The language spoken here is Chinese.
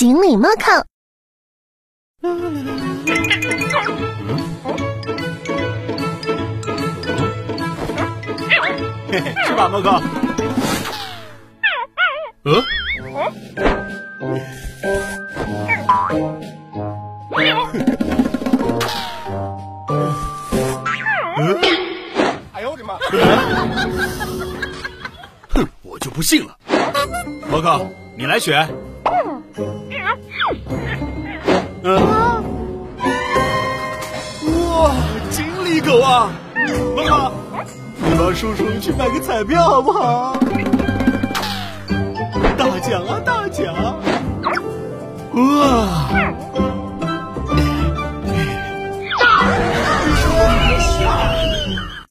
锦鲤莫考。嘿嘿，吃吧，莫克。呃？哎呦我的妈！哼，我就不信了。莫克，你来选。嗯。哇，锦鲤狗啊！妈妈，你帮叔叔去买个彩票好不好？大奖啊，大奖！哇！